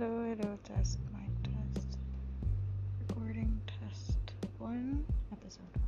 Hello, hello, test, mic test. Recording test one, episode one.